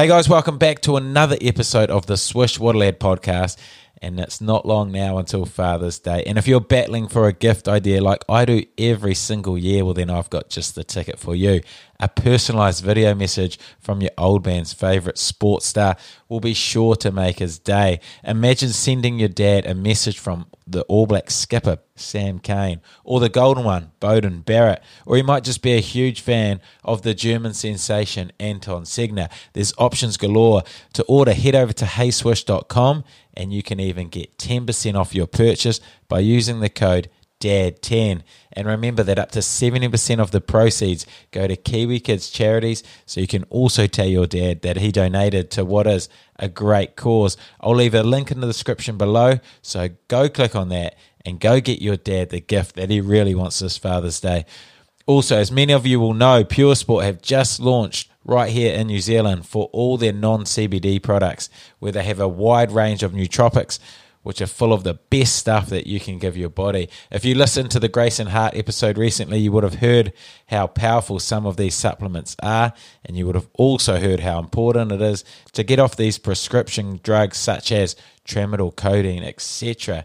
Hey guys, welcome back to another episode of the Swish Waterlad podcast. And it's not long now until Father's Day. And if you're battling for a gift idea like I do every single year, well, then I've got just the ticket for you. A personalized video message from your old man's favorite sports star will be sure to make his day. Imagine sending your dad a message from the All Black skipper, Sam Cane, or the Golden One, Beauden Barrett, or he might just be a huge fan of the German sensation, Anton Segner. There's options galore. To order, head over to heyswish.com and you can even get 10% off your purchase by using the code DAD10. And remember that up to 70% of the proceeds go to Kiwi Kids charities, so you can also tell your dad that he donated to what is a great cause. I'll leave a link in the description below, so go click on that and go get your dad the gift that he really wants this Father's Day. Also, as many of you will know, Pure Sport have just launched right here in New Zealand for all their non CBD products, where they have a wide range of nootropics which are full of the best stuff that you can give your body. If you listened to the Grace and Heart episode recently, you would have heard how powerful some of these supplements are, and you would have also heard how important it is to get off these prescription drugs such as tramadol, codeine, etc.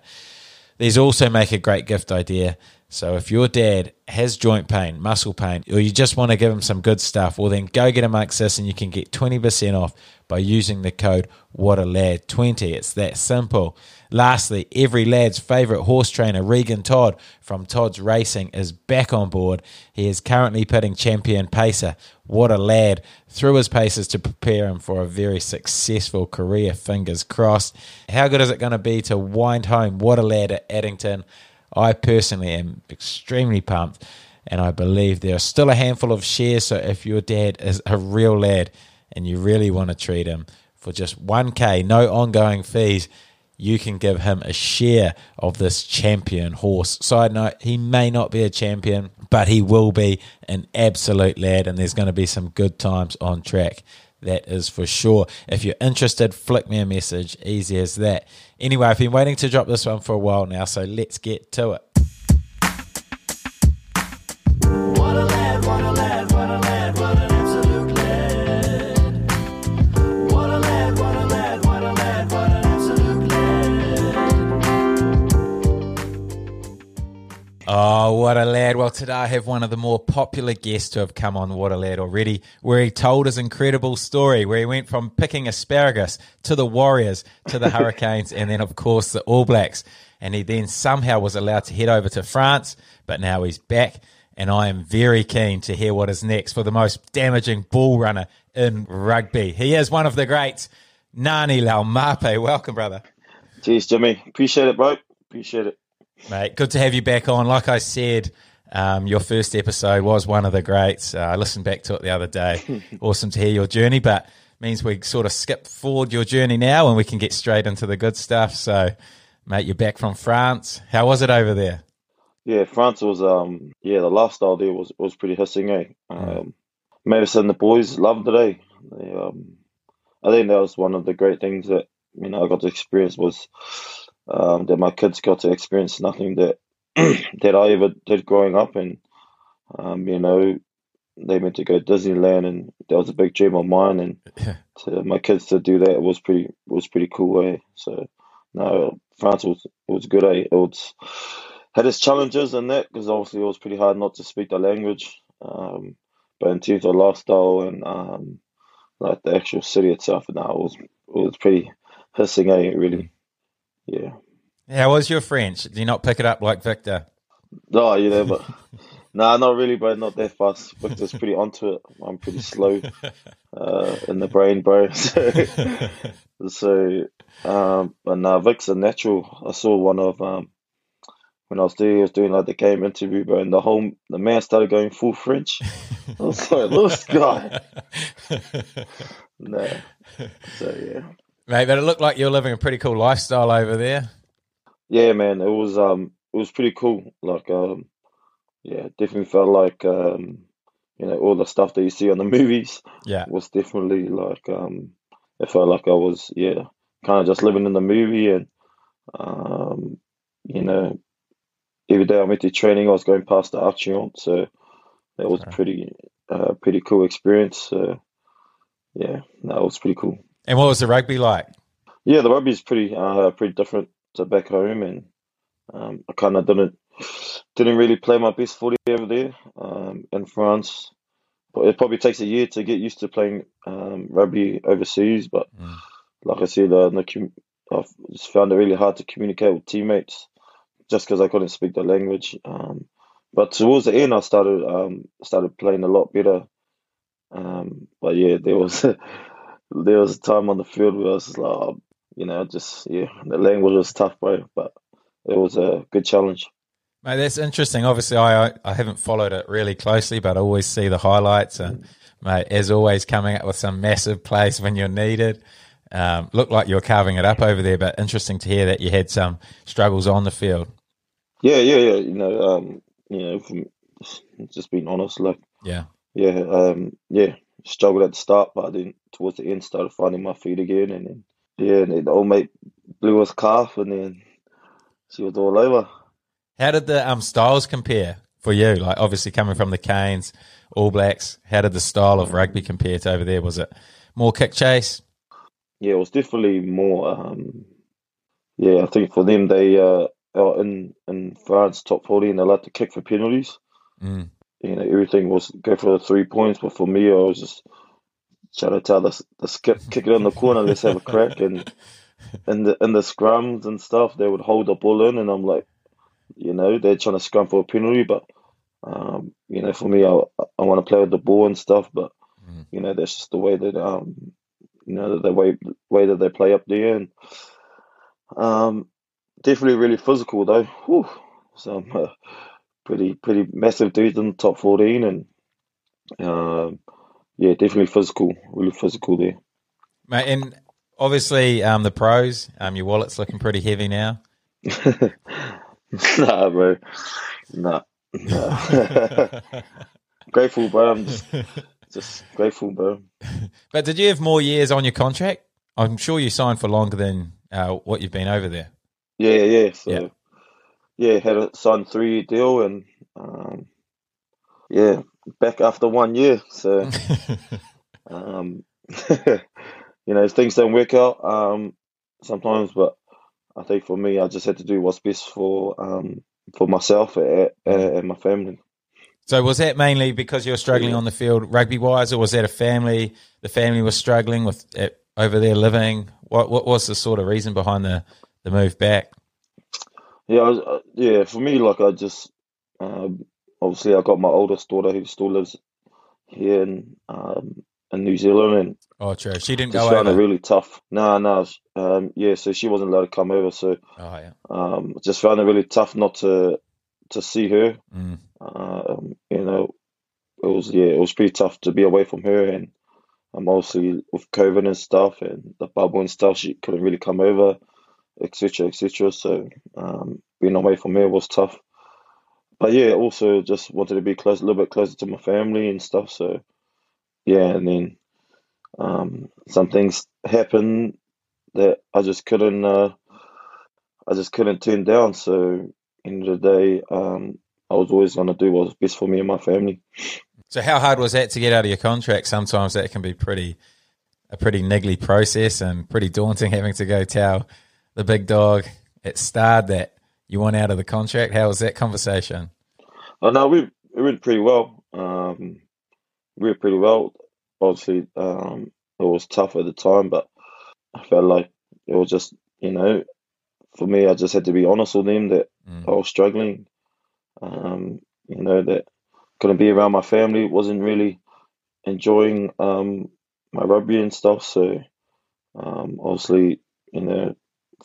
These also make a great gift idea. So if your dad has joint pain, muscle pain, or you just want to give him some good stuff, well then go get amongst this and you can get 20% off by using the code WATERLAD20. It's that simple. Lastly, every lad's favourite horse trainer, Regan Todd from Todd's Racing, is back on board. He is currently putting champion pacer, What a Lad, through his paces to prepare him for a very successful career, fingers crossed. How good is it going to be to wind home What a Lad at Addington? I personally am extremely pumped, and I believe there are still a handful of shares. So if your dad is a real lad and you really want to treat him for just 1K, no ongoing fees, you can give him a share of this champion horse. Side note, he may not be a champion, but he will be an absolute lad, and there's going to be some good times on track. That is for sure. If you're interested, flick me a message. Easy as that. Anyway, I've been waiting to drop this one for a while now, so let's get to it. What a lad, what a lad, what a lad, Oh, what a lad. Well, today I have one of the more popular guests to have come on What a Lad already, where he told his incredible story, where he went from picking asparagus to the Warriors to the Hurricanes and then, of course, the All Blacks. And he then somehow was allowed to head over to France, but now he's back. And I am very keen to hear what is next for the most damaging ball runner in rugby. He is one of the greats, Ngani Laumape. Welcome, brother. Cheers, Jimmy. Appreciate it, bro. Appreciate it. Mate, good to have you back on. Like I said, um, your first episode was one of the greats. Uh, I listened back to it the other day. awesome to hear your journey, but means we sort of skip forward your journey now and we can get straight into the good stuff. So, mate, you're back from France. How was it over there? Yeah, France was um yeah, the lifestyle there was was pretty hissing, eh? Um Madison and the boys loved it, eh? They, um I think that was one of the great things that you know I got to experience was um that my kids got to experience nothing that that I ever did growing up and um, you know, they went to go to Disneyland and that was a big dream of mine and to my kids to do that was pretty was pretty cool, eh? So no, France was was good, eh? It was had its challenges in that because obviously it was pretty hard not to speak the language. Um, but in terms of lifestyle and um, like the actual city itself, now it was it was pretty hissing, eh? Really, yeah. How was your French? Did you not pick it up like Victor? No, you know, but nah, not really, bro. Not that fast. Victor's pretty onto it. I'm pretty slow uh, in the brain, bro. So, so um, but nah, Vic's a natural. I saw one of um when I was doing, I was doing like the game interview, bro, and the whole the man started going full French. I was like, this guy. Nah. So yeah, Mate, but it looked like you're living a pretty cool lifestyle over there. yeah, man. It was um, it was pretty cool. Like um, yeah, definitely felt like um, you know, all the stuff that you see on the movies Yeah. was definitely like um, it felt like I was yeah, kind of just living in the movie, and um, you know, every day I went to training, I was going past the Action, so that was Okay. pretty uh, pretty cool experience. So yeah, that was pretty cool. And what was the rugby like? Yeah, the rugby is pretty uh, pretty different to back home, and um, I kind of didn't didn't really play my best footy over there um, in France. But it probably takes a year to get used to playing um, rugby overseas. But Mm. like I said, uh, the, I just found it really hard to communicate with teammates just because I couldn't speak the language. Um, but towards the end, I started um, started playing a lot better. Um, but yeah, there was there was a time on the field where I was like, oh, you know, just yeah, the language was tough, bro. But it was a good challenge. Mate, that's interesting. Obviously, I I haven't followed it really closely, but I always see the highlights. And mate, as always, coming up with some massive plays when you're needed. Um, looked like you were carving it up over there, but interesting to hear that you had some struggles on the field. Yeah, yeah, yeah. You know, um, you know, from just being honest, like Yeah, yeah, um, yeah, struggled at the start, but then towards the end started finding my feet again, and then yeah, and then the old mate blew his calf, and then she was all over. how did the um styles compare for you? Like, obviously coming from the Canes, All Blacks, how did the style of rugby compare to over there? Was it more kick chase? Yeah, it was definitely more. Um, yeah, I think for them, they uh, are in in France top forty, and they like to kick for penalties. Mm. You know, everything was go for the three points, but for me, I was just trying to tell the the skip, kick it in the corner, let's have a crack, and in the in the scrums and stuff, they would hold the ball in, and I'm like, you know, they're trying to scrum for a penalty, but um, you know, for me, I I want to play with the ball and stuff, but Mm. you know, that's just the way that um, you know, the way way that they play up there, and um, definitely really physical though. Whew. Some uh, pretty pretty massive dudes in the top fourteen, and um, yeah, definitely physical, really physical there. Mate, and obviously um, the pros, um, your wallet's looking pretty heavy now. nah, bro. Nah. nah. grateful, bro. I'm just, just grateful, bro. But did you have more years on your contract? I'm sure you signed for longer than uh, what you've been over there. Yeah, yeah. So, Yeah. Yeah, had a signed three year deal, and um, yeah, back after one year. So, um, you know, things don't work out um, sometimes, but I think for me, I just had to do what's best for um, for myself and, and my family. so was that mainly because you were struggling Yeah. on the field rugby wise, or was that a family? The family was struggling with it over there living. What what was the sort of reason behind the, the move back? Yeah, I was, uh, yeah. For me, like I just um, obviously I got my oldest daughter who still lives here in um, in New Zealand, and Oh, true. She didn't go found it really tough. No, no, um, yeah. So she wasn't allowed to come over, so Oh, yeah. um, just found it really tough not to to see her. Mm. Um, you know, it was yeah, it was pretty tough to be away from her, and um, obviously with COVID and stuff and the bubble and stuff, she couldn't really come over, etc., etc. So um, being away from her was tough. But yeah, also just wanted to be close, a little bit closer to my family and stuff. So yeah, and then um, some things happened that I just couldn't, uh, I just couldn't turn down. So end of the day, um, I was always going to do what was best for me and my family. So how hard was that to get out of your contract? Sometimes that can be pretty a pretty niggly process and pretty daunting having to go tell the big dog at Stade that you want out of the contract. How was that conversation? Oh no, we it went pretty well. Um, we went pretty well. Obviously, um, it was tough at the time, but I felt like it was just you know, for me, I just had to be honest with them that Mm. I was struggling. Um, you know that couldn't be around my family, wasn't really enjoying um my rugby and stuff. So um, obviously, you know,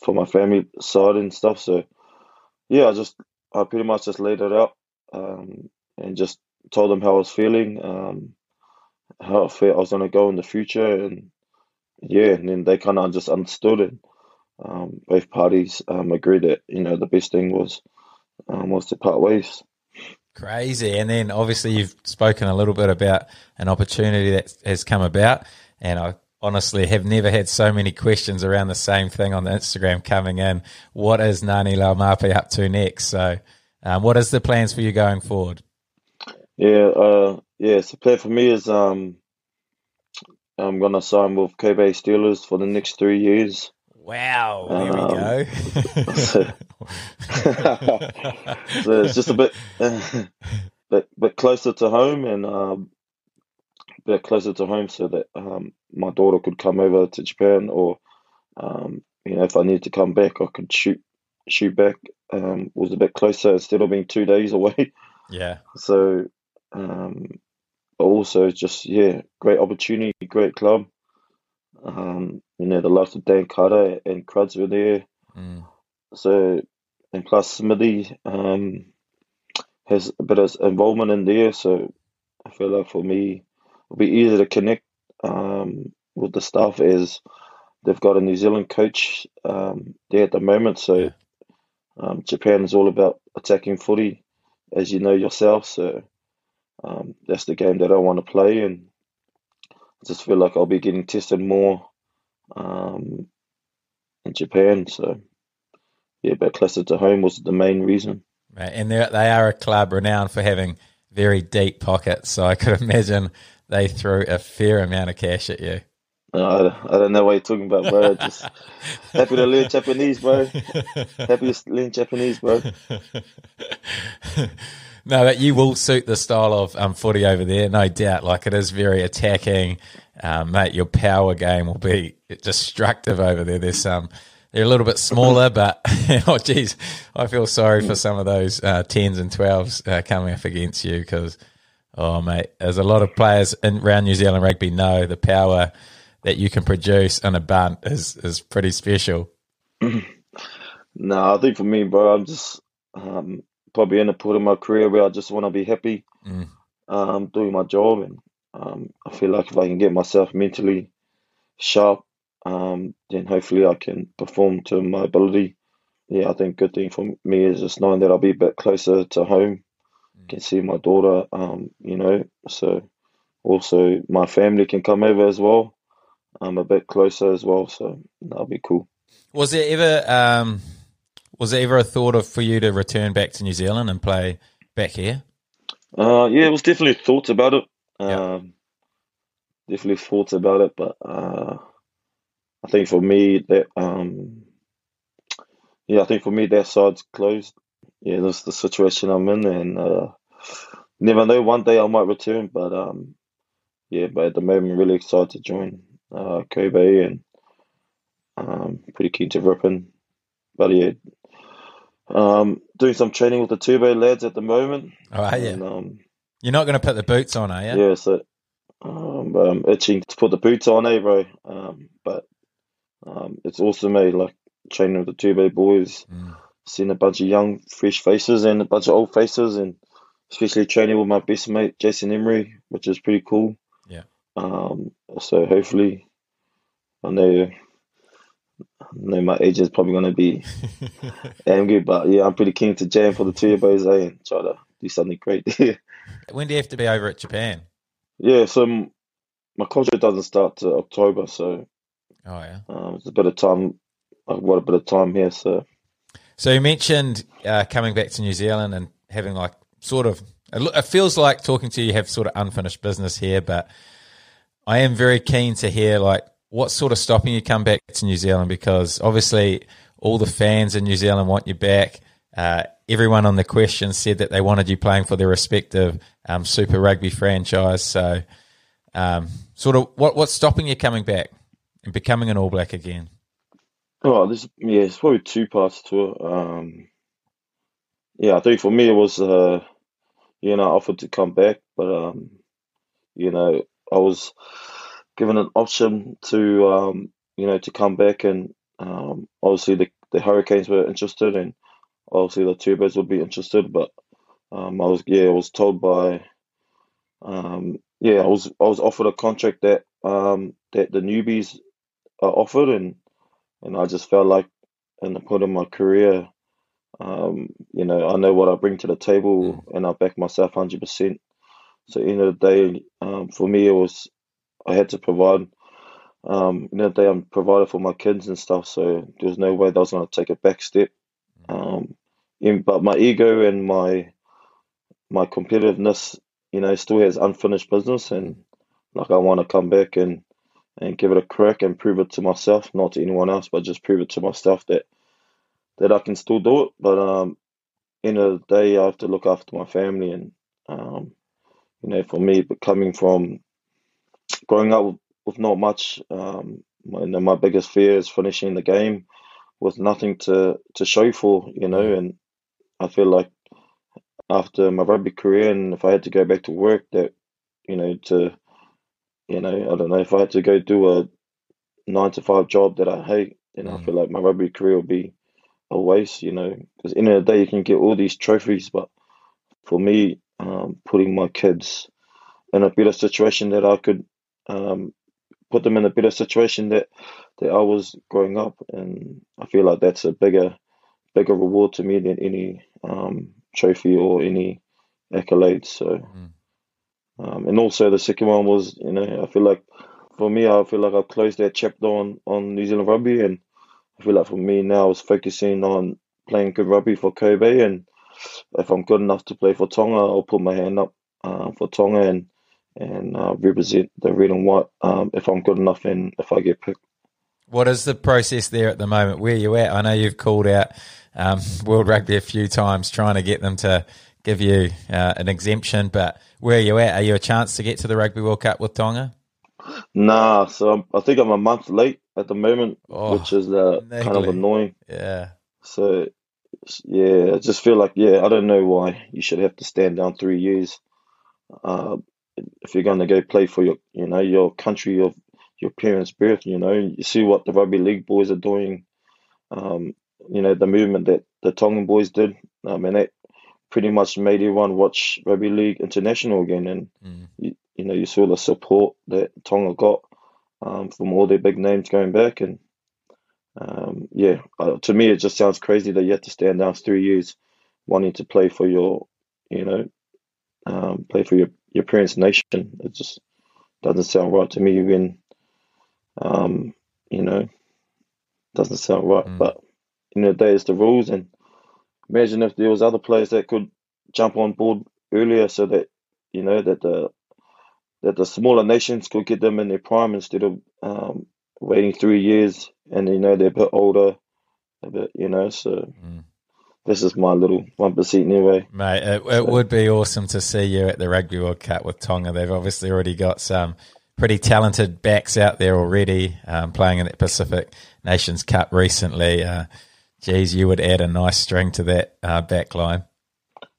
for my family side and stuff. So yeah, I just I pretty much just laid it out um, and just told them how I was feeling, um, how I felt I was to go in the future, and yeah, and then they kind of just understood it. Um, both parties um, agreed that you know the best thing was um, was to part ways. Crazy. And then obviously you've spoken a little bit about an opportunity that has come about. And I honestly have never had so many questions around the same thing on the Instagram coming in. What is Ngani Laumape up to next? So, um, what is the plans for you going forward? Yeah, uh, yeah. So plan for me is um, I'm gonna sign with Kobe Steelers for the next three years. Wow, there Um, we go. so it's just a bit, but bit closer to home and um, bit closer to home, so that um, my daughter could come over to Japan, or um, you know, if I needed to come back, I could shoot shoot back. Um, was a bit closer instead of being two days away. yeah, So, um, but also just yeah, great opportunity, great club. Um, you know, the likes of Dan Carter and Cruds were there. mm, So, and plus Smithy um, has a bit of involvement in there. So, I feel like for me, it'll be easier to connect um, with the staff as they've got a New Zealand coach um, there at the moment. So, um, Japan is all about attacking footy, as you know yourself. So, um, that's the game that I want to play, and I just feel like I'll be getting tested more um, in Japan. So, yeah, but closer to home was the main reason. right. And they are a club renowned for having very deep pockets, so I could imagine they threw a fair amount of cash at you. I, I don't know what you're talking about, bro. Just happy to learn Japanese, bro. Happy to learn Japanese, bro. no, but you will suit the style of um, footy over there, no doubt. Like it is very attacking, um, mate. Your power game will be destructive over there. There's some. They're a little bit smaller, but oh geez, I feel sorry for some of those uh, tens and twelves uh, coming up against you because, oh mate, as a lot of players in, around New Zealand rugby know, the power that you can produce in a bunt is is pretty special. No, I think for me, bro, I'm just um, probably in a point in my career where I just want to be happy Mm. um, doing my job, and um, I feel like if I can get myself mentally sharp, um, then hopefully I can perform to my ability. Yeah, I think good thing for me is just knowing that I'll be a bit closer to home, can see my daughter, um, you know, so also my family can come over as well. I'm a bit closer as well, so that'll be cool. Was there ever um, was there ever a thought of for you to return back to New Zealand and play back here? Uh, yeah, it was definitely thoughts about it. Um, definitely thoughts about it, but uh, I think for me that um, yeah, I think for me that side's closed. Yeah, that's the situation I'm in, and uh, never know. One day I might return, but um, yeah, but at the moment, really excited to join uh, Kobe and um, pretty keen to rip in. But yeah, um, doing some training with the Turbo lads at the moment. Oh, are you? And, um, You're not going to put the boots on, are you? yeah, so um, but I'm itching to put the boots on, eh, bro? Um, but um, it's awesome, eh? Like training with the Turbo boys, Mm. Seeing a bunch of young, fresh faces and a bunch of old faces, and especially training with my best mate Jason Emery, which is pretty cool. Yeah. Um, so hopefully, I know, I know my agent's probably gonna be angry, but yeah, I'm pretty keen to jam for the Turbos, eh, and try to do something great there. when do you have to be over at Japan? Yeah, so m- my contract doesn't start to October, so Oh yeah. um, it's a bit of time. I've got a bit of time here, so So you mentioned uh, coming back to New Zealand and having like sort of it feels like talking to you have sort of unfinished business here, but I am very keen to hear like what's sort of stopping you come back to New Zealand because obviously all the fans in New Zealand want you back. Uh, everyone on the question said that they wanted you playing for their respective um, Super Rugby franchise. So, um, sort of, what what's stopping you coming back and becoming an All Black again? Oh, this yeah, it's probably two parts to it. Um, yeah, I think for me it was uh, you know, I offered to come back, but um, you know, I was given an option to um, you know, to come back, and um, obviously the the Hurricanes were interested, and obviously the Turbos would be interested, but um, I was yeah, I was told by um, yeah, I was I was offered a contract that um that the newbies are offered, and and I just felt like in the point of my career, um, you know, I know what I bring to the table, and I back myself hundred percent. So at the end of the day, um, for me, it was I had to provide. Um, the end the day, I'm provided for my kids and stuff, so there was no way that I was going to take a back step. Um, in, but my ego and my my competitiveness, you know, still has unfinished business, and like I want to come back and and give it a crack and prove it to myself, not to anyone else, but just prove it to myself that that I can still do it. But um, end of the day, I have to look after my family, and um, you know, for me, coming from growing up with, with not much, um, my, you know, my biggest fear is finishing the game with nothing to to show for, you know, and I feel like after my rugby career, and if I had to go back to work, that you know, to you know, I don't know if I had to go do a nine to five job that I hate, then I Mm. feel like my rugby career will be a waste, you know, because in the day you can get all these trophies, but for me, um, putting my kids in a better situation that I could um, put them in a better situation that that I was growing up, and I feel like that's a bigger bigger reward to me than any um, trophy or any accolades. So, Mm. Um, and also the second one was, you know, I feel like for me, I feel like I've closed that chapter on on New Zealand rugby, and I feel like for me now is focusing on playing good rugby for Kobe, and if I'm good enough to play for Tonga, I'll put my hand up uh, for Tonga and and uh, represent the red and white um, if I'm good enough and if I get picked. What is the process there at the moment? Where you at? I know you've called out um, World Rugby a few times, trying to get them to give you uh, an exemption. But where are you at? Are you a chance to get to the Rugby World Cup with Tonga? Nah, so I'm, I think I'm a month late at the moment, Oh, which is uh, kind of annoying. Yeah, So yeah, I just feel like yeah, I don't know why you should have to stand down three years. Uh, if you're going to go play for your, you know, your country of your parents' birth, you know, you see what the rugby league boys are doing. Um, you know, the movement that the Tongan boys did. I mean, that pretty much made everyone watch rugby league international again, and Mm. you, you know, you saw the support that Tonga got um, from all their big names going back, and um, yeah, uh, to me, it just sounds crazy that you have to stand down three years wanting to play for your, you know, um, play for your, your parents' nation. It just doesn't sound right to me when, um, you know, doesn't sound right. Mm. But in the day, it's the rules. And imagine if there was other players that could jump on board earlier so that, you know, that the that the smaller nations could get them in their prime instead of um, waiting three years and you know they're a bit older, a bit you know. So Mm. this is my little one percent anyway. mate. It, it would be awesome to see you at the Rugby World Cup with Tonga. They've obviously already got some pretty talented backs out there already, um, playing in the Pacific Nations Cup recently. Uh, geez, you would add a nice string to that uh, back line.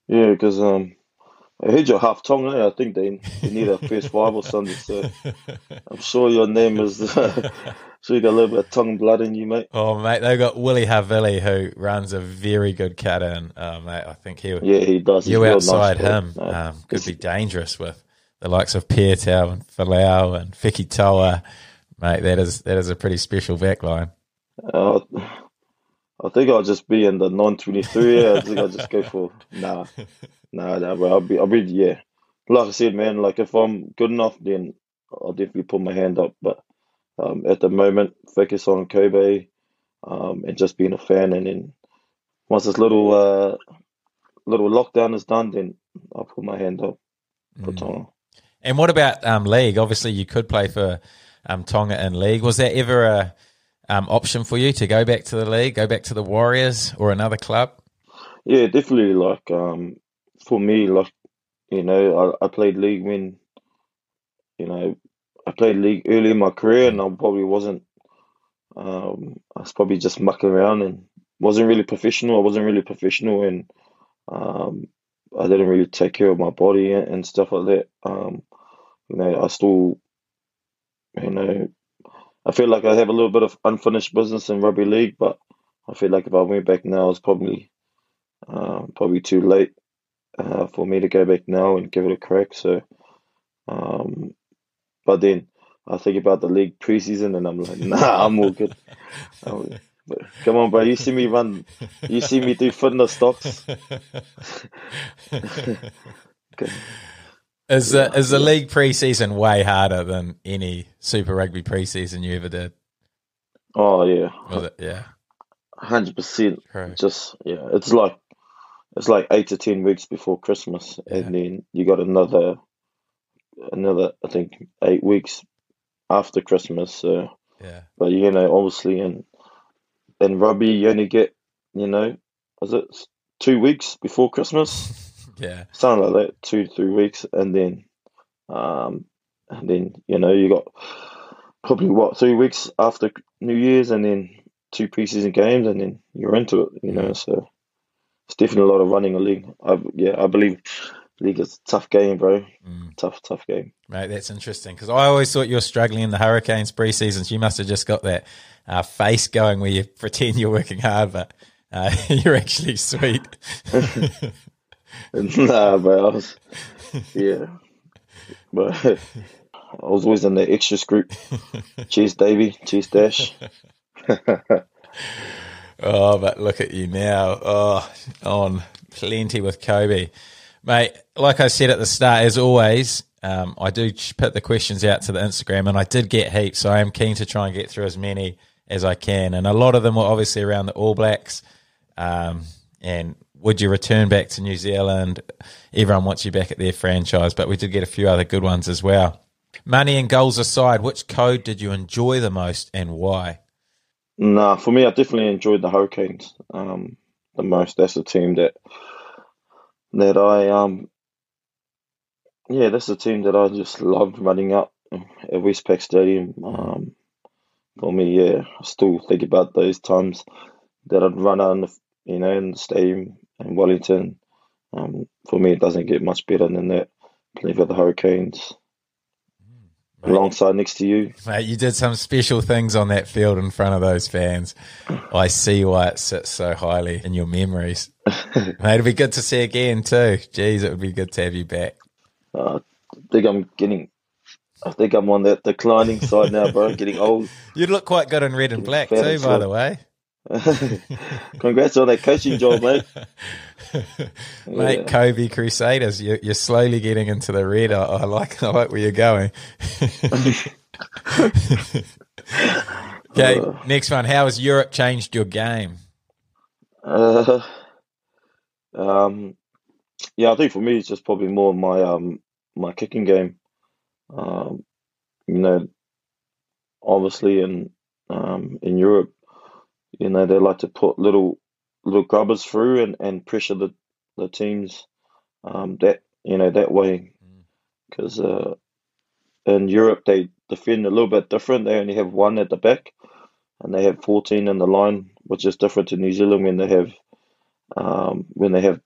Yeah, because um, I heard you're half Tonga. eh? I think they, they need a first five or something. So I'm sure your name is. so you got a little bit of Tongan blood in you, mate. Oh, mate, they've got Willie Havili, who runs a very good cut in. Oh, mate, I think he Yeah, he does. You real outside nice, him. Uh, um, could be dangerous with the likes of Piutau and Folau and Fekitoa. Mate, that is that is a pretty special back line. Uh, I think I'll just be in the non-23. I think I'll just go for nah, nah, nah, bro. I'll be, I'll be, yeah. Like I said, man. Like if I'm good enough, then I'll definitely put my hand up. But um, at the moment, focus on Kobe, um, and just being a fan. And then once this little uh little lockdown is done, then I'll put my hand up for Mm. Tonga. And what about um, league? Obviously, you could play for um, Tonga in league. Was there ever a um, option for you to go back to the league, go back to the Warriors or another club? Yeah, definitely. Like um, for me, like you know, I, I played league when you know I played league early in my career, and I probably wasn't. Um, I was probably just mucking around and wasn't really professional. I wasn't really professional, and um, I didn't really take care of my body and, and stuff like that. Um, you know, I still, you know, I feel like I have a little bit of unfinished business in rugby league, but I feel like if I went back now, it's probably um, probably too late uh, for me to go back now and give it a crack. So, um, but then I think about the league preseason and I'm like, nah, I'm all good. I'm- but come on, bro, you see me run, you see me do fitness stocks. Okay. Is the is the league preseason way harder than any Super Rugby preseason you ever did? Oh yeah, Was it? Yeah, hundred percent. Just yeah, it's like it's like eight to ten weeks before Christmas, Yeah. and then you got another another I think eight weeks after Christmas. So, Yeah. but you know, obviously in in rugby, you only get you know, is it two weeks before Christmas? Yeah. something like that, two three weeks, and then, um, and then you know you got probably what three weeks after New Year's, and then two preseason games, and then you're into it. You know, so it's definitely a lot of running a league. I, yeah, I believe league is a tough game, bro. Tough, tough game. Mate, that's interesting because I always thought you were struggling in the Hurricanes preseasons. You must have just got that uh, face going where you pretend you're working hard, but uh, you're actually sweet. nah, bro. I was, yeah, but I was always in the extras group. Cheers, Davey. Cheers, Dash. Oh, but look at you now. Oh, on plenty with Kobe. Mate, like I said at the start, as always, um, I do put the questions out to the Instagram and I did get heaps. So I am keen to try and get through as many as I can. And a lot of them were obviously around the All Blacks. Um, and would you return back to New Zealand? Everyone wants you back at their franchise, but we did get a few other good ones as well. Money and goals aside, which code did you enjoy the most and why? Nah, for me, I definitely enjoyed the Hurricanes um, the most. That's the team that that I um yeah, that's the team that I just loved running up at Westpac Stadium. Um, for me, yeah, I still think about those times that I'd run out in the you know in the stadium in Wellington. Um, for me, it doesn't get much better than that. Playing for the Hurricanes alongside next to you. Mate, you did some special things on that field in front of those fans. I see why it sits so highly in your memories. Mate, it'd be good to see again too. Jeez, it would be good to have you back. Uh, I think I'm getting. I think I'm on that declining side now, bro. Getting old. You'd look quite good in red and black too, by the way. Congrats on that coaching job, mate. Mate, Yeah. Kobe Crusaders, you're, you're slowly getting into the red. I, I like, I like where you're going. okay, next one. How has Europe changed your game? Uh, um, yeah, I think for me it's just probably more my um my kicking game. Um, you know, obviously in um in Europe, you know they like to put little little grubbers through and, and pressure the the teams um that you know that way because uh in Europe they defend a little bit different. They only have one at the back and they have 14 in the line, which is different to New Zealand when they have um, when they have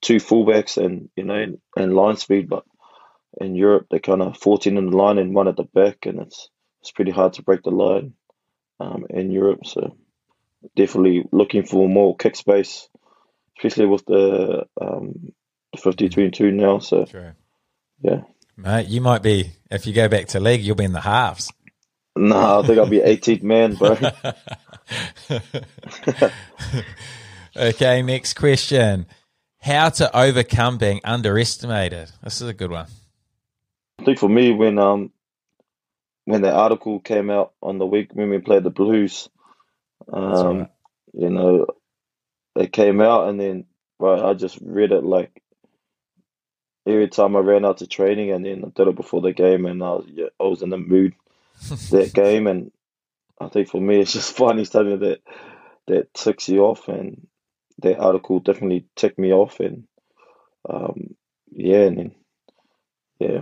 two fullbacks and you know and, and line speed. But in Europe, they're kind of 14 in the line and one at the back, and it's it's pretty hard to break the line um, in Europe. So definitely looking for more kick space, especially with the um, 50 22 now. So True. yeah. Mate, you might be, if you go back to league, you'll be in the halves. Nah, I think I'll be 18th man, bro. Okay, next question. How to overcome being underestimated? This is a good one. I think for me, when um when the article came out on the week when we played the Blues, um, right. you know, it came out and then right, I just read it like every time I ran out to training, and then I did it before the game, and I was yeah, I was in the mood that game, and I think for me, it's just finding something that that ticks you off, and that article definitely ticked me off, and um, yeah, and then yeah,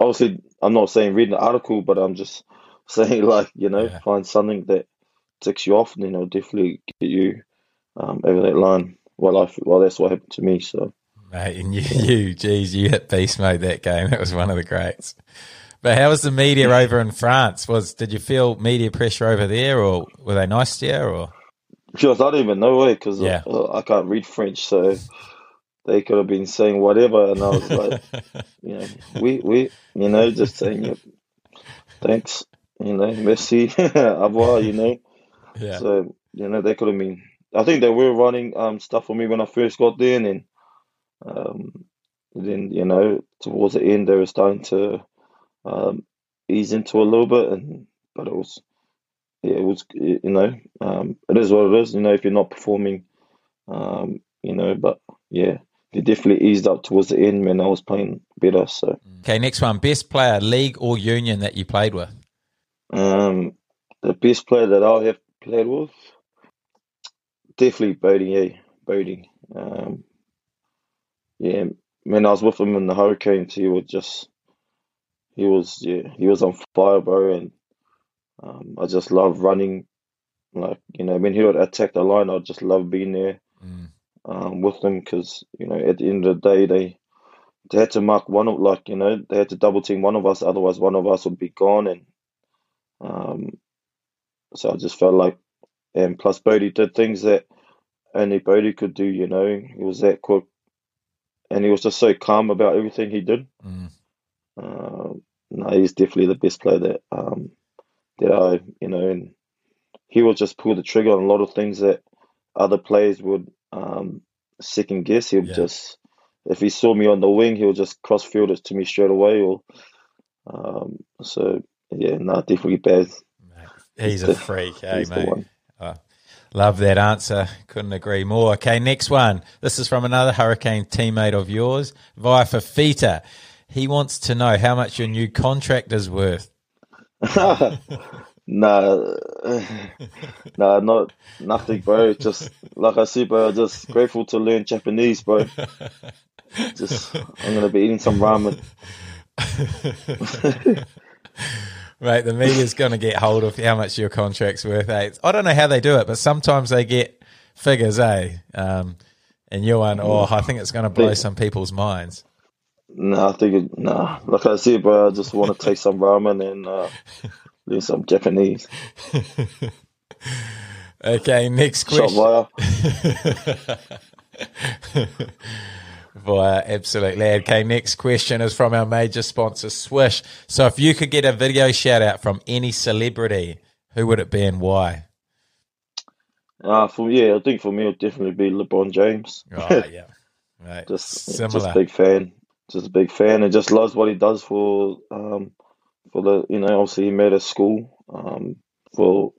obviously I'm not saying read an article, but I'm just saying like you know Yeah. find something that ticks you off, and then it'll definitely get you um, over that line. Well, I well that's what happened to me. So Mate, and you, you, geez, you hit beast mode that game. That was one of the greats. But how was the media over in France? Was did you feel media pressure over there, or were they nice to you? Or because I don't even know it because Yeah. uh, I can't read French, so they could have been saying whatever, and I was like, you know, we we you know just saying yeah, thanks, you know, merci, au revoir, you know. Yeah, So you know they could have been. I think they were running um stuff for me when I first got there, and then um then you know towards the end they were starting to um ease into a little bit, and but it was yeah it was you know um it is what it is. You know if you're not performing, um you know but yeah they definitely eased up towards the end when I was playing better. So okay. Next one, best player, league or union that you played with? Um, the best player that I have played with, definitely Bodie. Yeah, Bodie. Um, yeah, when I was with him in the Hurricanes, he was just, he was yeah, he was on fire, bro, and um, I just love running. Like you know, when he would attack the line, I just love being there Mm. um, with them because you know at the end of the day they they had to mark one of like you know they had to double team one of us, otherwise one of us would be gone, and um, so I just felt like, and plus Bodie did things that only Bodie could do. You know, he was that quick, and he was just so calm about everything he did. Mm. Uh, no, he's definitely the best player that um, that I you know, and he would just pull the trigger on a lot of things that other players would um, second guess. He'll Yeah. just if he saw me on the wing, he'll just cross field it to me straight away. Or um, so yeah, no, definitely Baz. He's a freak, eh, He's mate? Oh, love that answer. Couldn't agree more. Okay, next one. This is from another Hurricane teammate of yours, Vaea Fifita. He wants to know how much your new contract is worth. no, nah, not nothing, bro. Just like I said, bro. Just grateful to learn Japanese, bro. Just I'm gonna be eating some ramen. Mate, the media's going to get hold of how much your contract's worth. Eh? I don't know how they do it, but sometimes they get figures, eh? Um, and your one, oh, I think it's going to blow some people's minds. No, I think it, nah. Like I said, bro. I just want to taste some ramen and uh, some Japanese. Okay, next question. Via absolutely. Okay, next question is from our major sponsor, Swish. So, if you could get a video shout out from any celebrity, who would it be and why? Uh, for yeah, I think for me it'll definitely be LeBron James. Oh, yeah, right. just Similar. just big fan, just a big fan, and just loves what he does for um for the you know obviously he made a school um for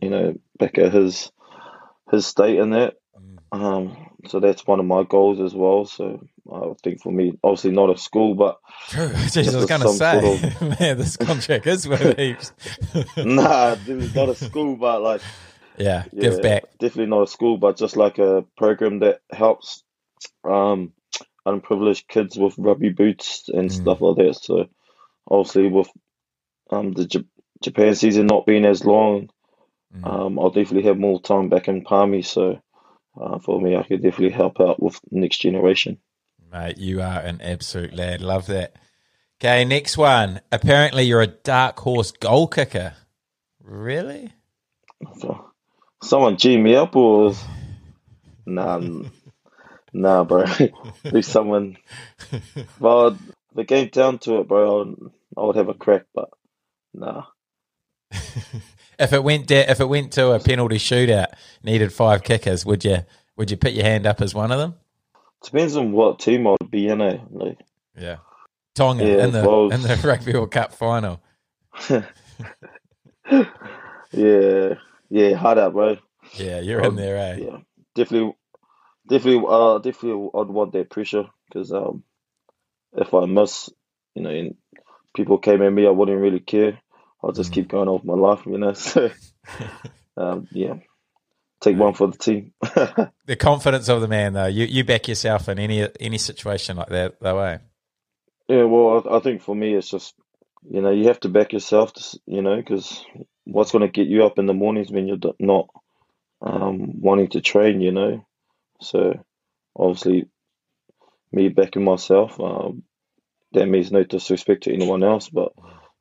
you know back at his his state and that Mm. um so that's one of my goals as well. So I think for me, obviously not a school, but True. Jeez, I was going to say, sort man, this contract is worth heaps. nah, not a school, but like yeah, yeah, give back. definitely not a school, but just like a program that helps um unprivileged kids with rugby boots and Mm. stuff like that. So obviously with um the J- Japan season not being as long, Mm. um I'll definitely have more time back in Palmy. So uh, for me, I could definitely help out with next generation. Mate, you are an absolute lad. Love that. Okay, next one. Apparently, you're a dark horse goal kicker. Really? So someone G me up or nah, nah, bro. If someone, well, if it came down to it, bro, I would, I would have a crack, but nah. If it went da- if it went to a penalty shootout, needed five kickers, would you would you put your hand up as one of them? Depends on what team I'd be in, eh? Like, Yeah. Tonga Yeah, in the well- in the Rugby World Cup final. yeah, yeah, hard out, bro. Yeah, you're in Um, there, eh? Yeah, definitely, definitely, uh, definitely, I'd want that pressure because um, if I miss, you know, people came at me, I wouldn't really care. I'll just Mm. keep going on with my life, you know. So, um, yeah, take one for the team. The confidence of the man, though. You you back yourself in any any situation like that, though, eh? Yeah, well, I, I think for me, it's just, you know, you have to back yourself, to, you know, because what's going to get you up in the mornings when you're not um, wanting to train, you know? So, obviously, me backing myself, um, that means no disrespect to anyone else, but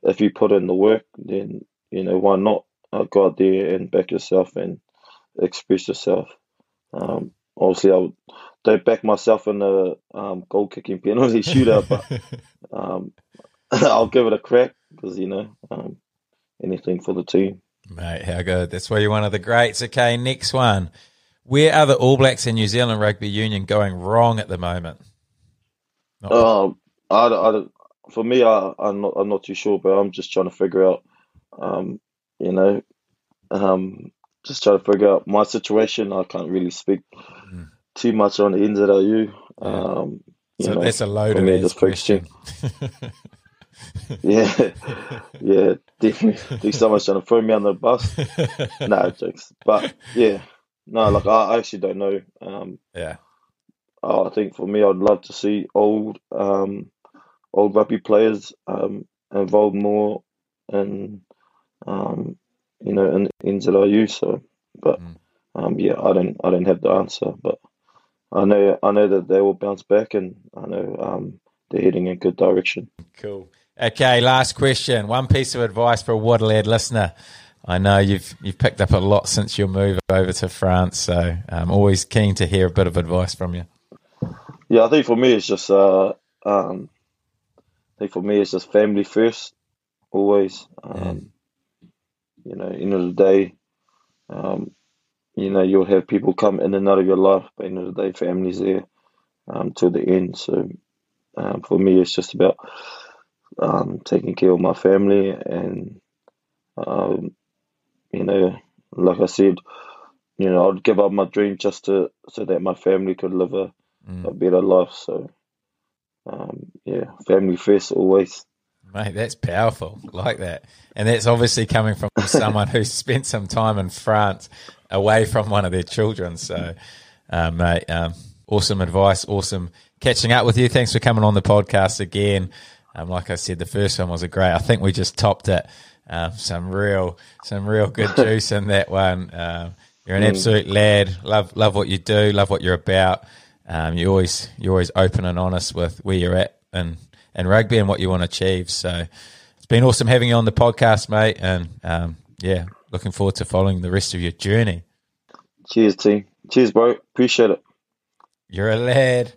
if you put in the work, then, you know, why not uh, go out there and back yourself and express yourself? Um, obviously, I would, don't back myself in a um, goal kicking penalty shootout, but um, I'll give it a crack because you know um, anything for the team. Mate, how good. That's why you're one of the greats. Okay, next one. Where are the All Blacks and New Zealand Rugby Union going wrong at the moment? Not- Um, I, I, for me, I, I'm not I'm not too sure, but I'm just trying to figure out, um, you know, um, just trying to figure out my situation. I can't really speak Mm. too much on the NZRU. Yeah. Um, you so know, that's a me, just focusing. question. yeah, yeah, definitely. someone's trying to throw me under the bus. no jokes, but yeah, no, like I, I actually don't know. Um, Yeah. Oh, I think for me, I'd love to see old, um, old rugby players um, involved more in, um, you know, in NZRU. So, but Mm. um, yeah, I don't, I don't have the answer, but I know, I know that they will bounce back, and I know um, they're heading in a good direction. Cool. Okay, last question. One piece of advice for a Waterlad listener. I know you've you've picked up a lot since your move over to France, so I'm always keen to hear a bit of advice from you. Yeah, I think for me, it's just, uh, um, think for me, it's just family first, always. Um, You know, end of the day, um, you know, you'll have people come in and out of your life, but end of the day, family's there um, till the end. So um, for me, it's just about um, taking care of my family and, um, you know, like I said, you know, I'd give up my dream just to so that my family could live a, Mm. a better life. So, um, yeah, family first always. Mate, that's powerful. Like that. And that's obviously coming from someone who spent some time in France away from one of their children. So, uh, mate, um, awesome advice. Awesome catching up with you. Thanks for coming on the podcast again. Um, like I said, the first one was a great. I think we just topped it. Um, some real, some real good juice in that one. Um, you're an absolute lad. Love, love what you do. Love what you're about. Um, you always, you're always open and honest with where you're at and and rugby and what you want to achieve. So it's been awesome having you on the podcast, mate. And um, yeah, looking forward to following the rest of your journey. Cheers, team. Cheers, bro. Appreciate it. You're a lad.